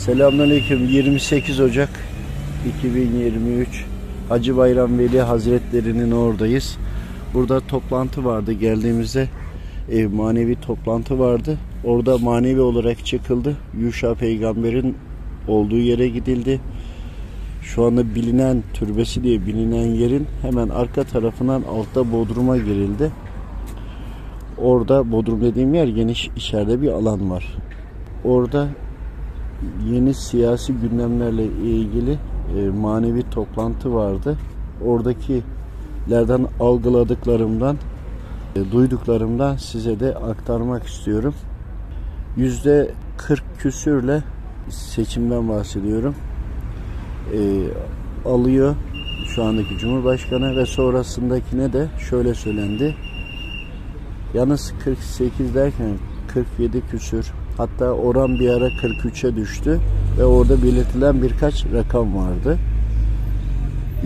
Selamünaleyküm. 28 Ocak 2023 Hacı Bayram Veli Hazretlerinin oradayız. Burada toplantı vardı geldiğimizde e, manevi toplantı vardı. Orada manevi olarak çıkıldı. Yuşa peygamberin olduğu yere gidildi. Şu anda bilinen türbesi diye bilinen yerin hemen arka tarafından altta bodruma girildi. Orada bodrum dediğim yer geniş içeride bir alan var. Orada yeni siyasi gündemlerle ilgili e, manevi toplantı vardı. Oradakilerden algıladıklarımdan, e, duyduklarımdan size de aktarmak istiyorum. Yüzde 40 küsürle seçimden bahsediyorum. E, alıyor şu andaki Cumhurbaşkanı ve sonrasındakine de şöyle söylendi. Yalnız 48 derken 47 küsür hatta oran bir ara 43'e düştü ve orada belirtilen birkaç rakam vardı.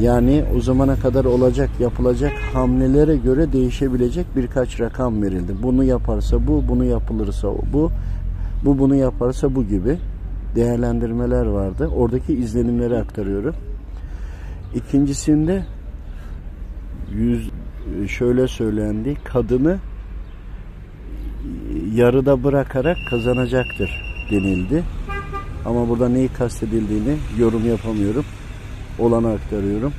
Yani o zamana kadar olacak yapılacak hamlelere göre değişebilecek birkaç rakam verildi. Bunu yaparsa bu, bunu yapılırsa bu, bu bunu yaparsa bu gibi değerlendirmeler vardı. Oradaki izlenimleri aktarıyorum. İkincisinde yüz şöyle söylendi. Kadını yarıda bırakarak kazanacaktır denildi. Ama burada neyi kastedildiğini yorum yapamıyorum. Olanı aktarıyorum.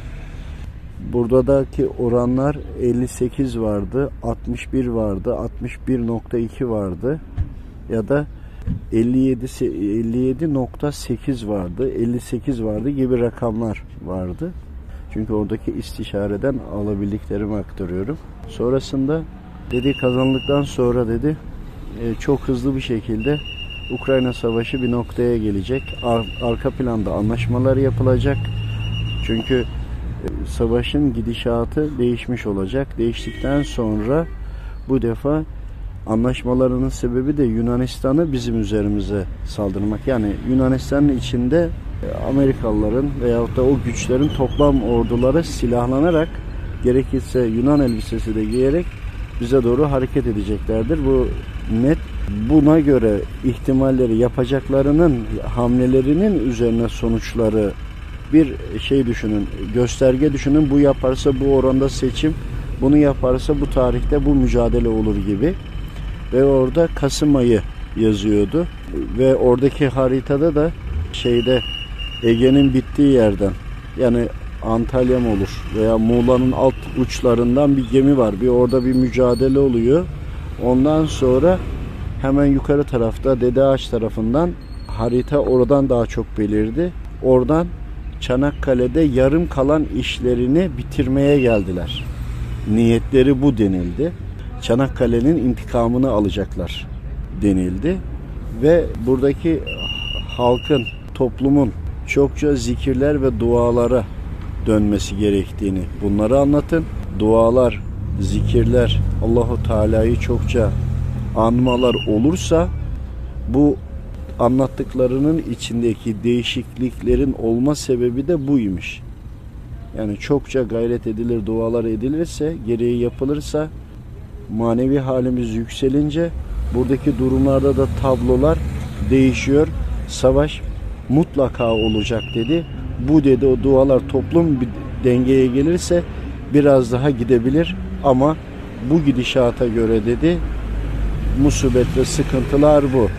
Buradaki oranlar 58 vardı, 61 vardı, 61.2 vardı ya da 57 57.8 vardı, 58 vardı gibi rakamlar vardı. Çünkü oradaki istişareden alabildiklerimi aktarıyorum. Sonrasında dedi kazandıktan sonra dedi e, çok hızlı bir şekilde Ukrayna Savaşı bir noktaya gelecek. Ar arka planda anlaşmalar yapılacak. Çünkü e, savaşın gidişatı değişmiş olacak. Değiştikten sonra bu defa anlaşmalarının sebebi de Yunanistan'ı bizim üzerimize saldırmak. Yani Yunanistan'ın içinde e, Amerikalıların veyahut da o güçlerin toplam orduları silahlanarak gerekirse Yunan elbisesi de giyerek bize doğru hareket edeceklerdir. Bu net. Buna göre ihtimalleri yapacaklarının hamlelerinin üzerine sonuçları bir şey düşünün, gösterge düşünün. Bu yaparsa bu oranda seçim, bunu yaparsa bu tarihte bu mücadele olur gibi. Ve orada Kasım ayı yazıyordu. Ve oradaki haritada da şeyde Ege'nin bittiği yerden yani Antalya mı olur veya Muğla'nın alt uçlarından bir gemi var. Bir orada bir mücadele oluyor. Ondan sonra hemen yukarı tarafta Dede Ağaç tarafından harita oradan daha çok belirdi. Oradan Çanakkale'de yarım kalan işlerini bitirmeye geldiler. Niyetleri bu denildi. Çanakkale'nin intikamını alacaklar denildi. Ve buradaki halkın, toplumun çokça zikirler ve dualara dönmesi gerektiğini bunları anlatın. Dualar, zikirler, Allahu Teala'yı çokça anmalar olursa bu anlattıklarının içindeki değişikliklerin olma sebebi de buymuş. Yani çokça gayret edilir, dualar edilirse, gereği yapılırsa manevi halimiz yükselince buradaki durumlarda da tablolar değişiyor. Savaş mutlaka olacak dedi. Bu dedi o dualar toplum bir dengeye gelirse biraz daha gidebilir ama bu gidişata göre dedi musibet ve sıkıntılar bu.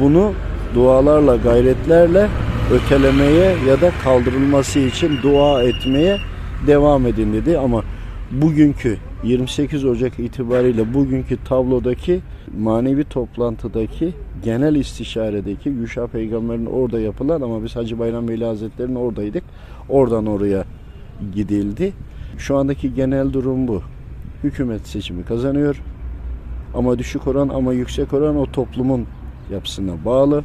Bunu dualarla, gayretlerle ötelemeye ya da kaldırılması için dua etmeye devam edin dedi ama bugünkü 28 Ocak itibariyle bugünkü tablodaki manevi toplantıdaki genel istişaredeki Yuşa peygamberin orada yapılan ama biz Hacı Bayram Veli Hazretleri'nin oradaydık. Oradan oraya gidildi. Şu andaki genel durum bu. Hükümet seçimi kazanıyor. Ama düşük oran ama yüksek oran o toplumun yapısına bağlı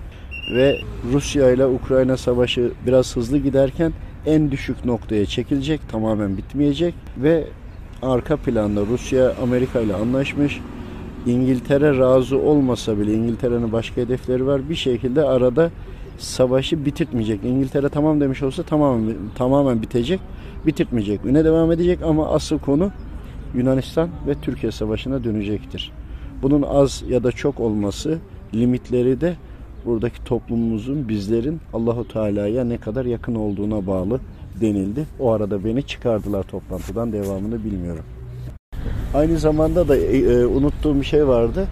ve Rusya ile Ukrayna savaşı biraz hızlı giderken en düşük noktaya çekilecek, tamamen bitmeyecek ve arka planda Rusya Amerika ile anlaşmış. İngiltere razı olmasa bile İngiltere'nin başka hedefleri var. Bir şekilde arada savaşı bitirtmeyecek. İngiltere tamam demiş olsa tamamen tamamen bitecek. Bitirtmeyecek. Öne devam edecek ama asıl konu Yunanistan ve Türkiye savaşına dönecektir. Bunun az ya da çok olması, limitleri de buradaki toplumumuzun bizlerin Allahu Teala'ya ne kadar yakın olduğuna bağlı denildi. O arada beni çıkardılar toplantıdan devamını bilmiyorum. Aynı zamanda da e, e, unuttuğum bir şey vardı.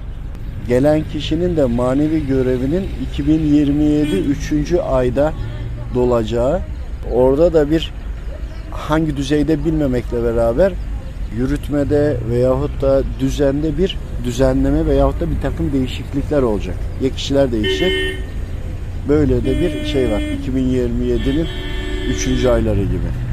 Gelen kişinin de manevi görevinin 2027 3. ayda dolacağı. Orada da bir hangi düzeyde bilmemekle beraber yürütmede veyahut da düzende bir düzenleme veyahut da bir takım değişiklikler olacak. Ya kişiler değişecek. Böyle de bir şey var. 2027'nin 3. ayları gibi.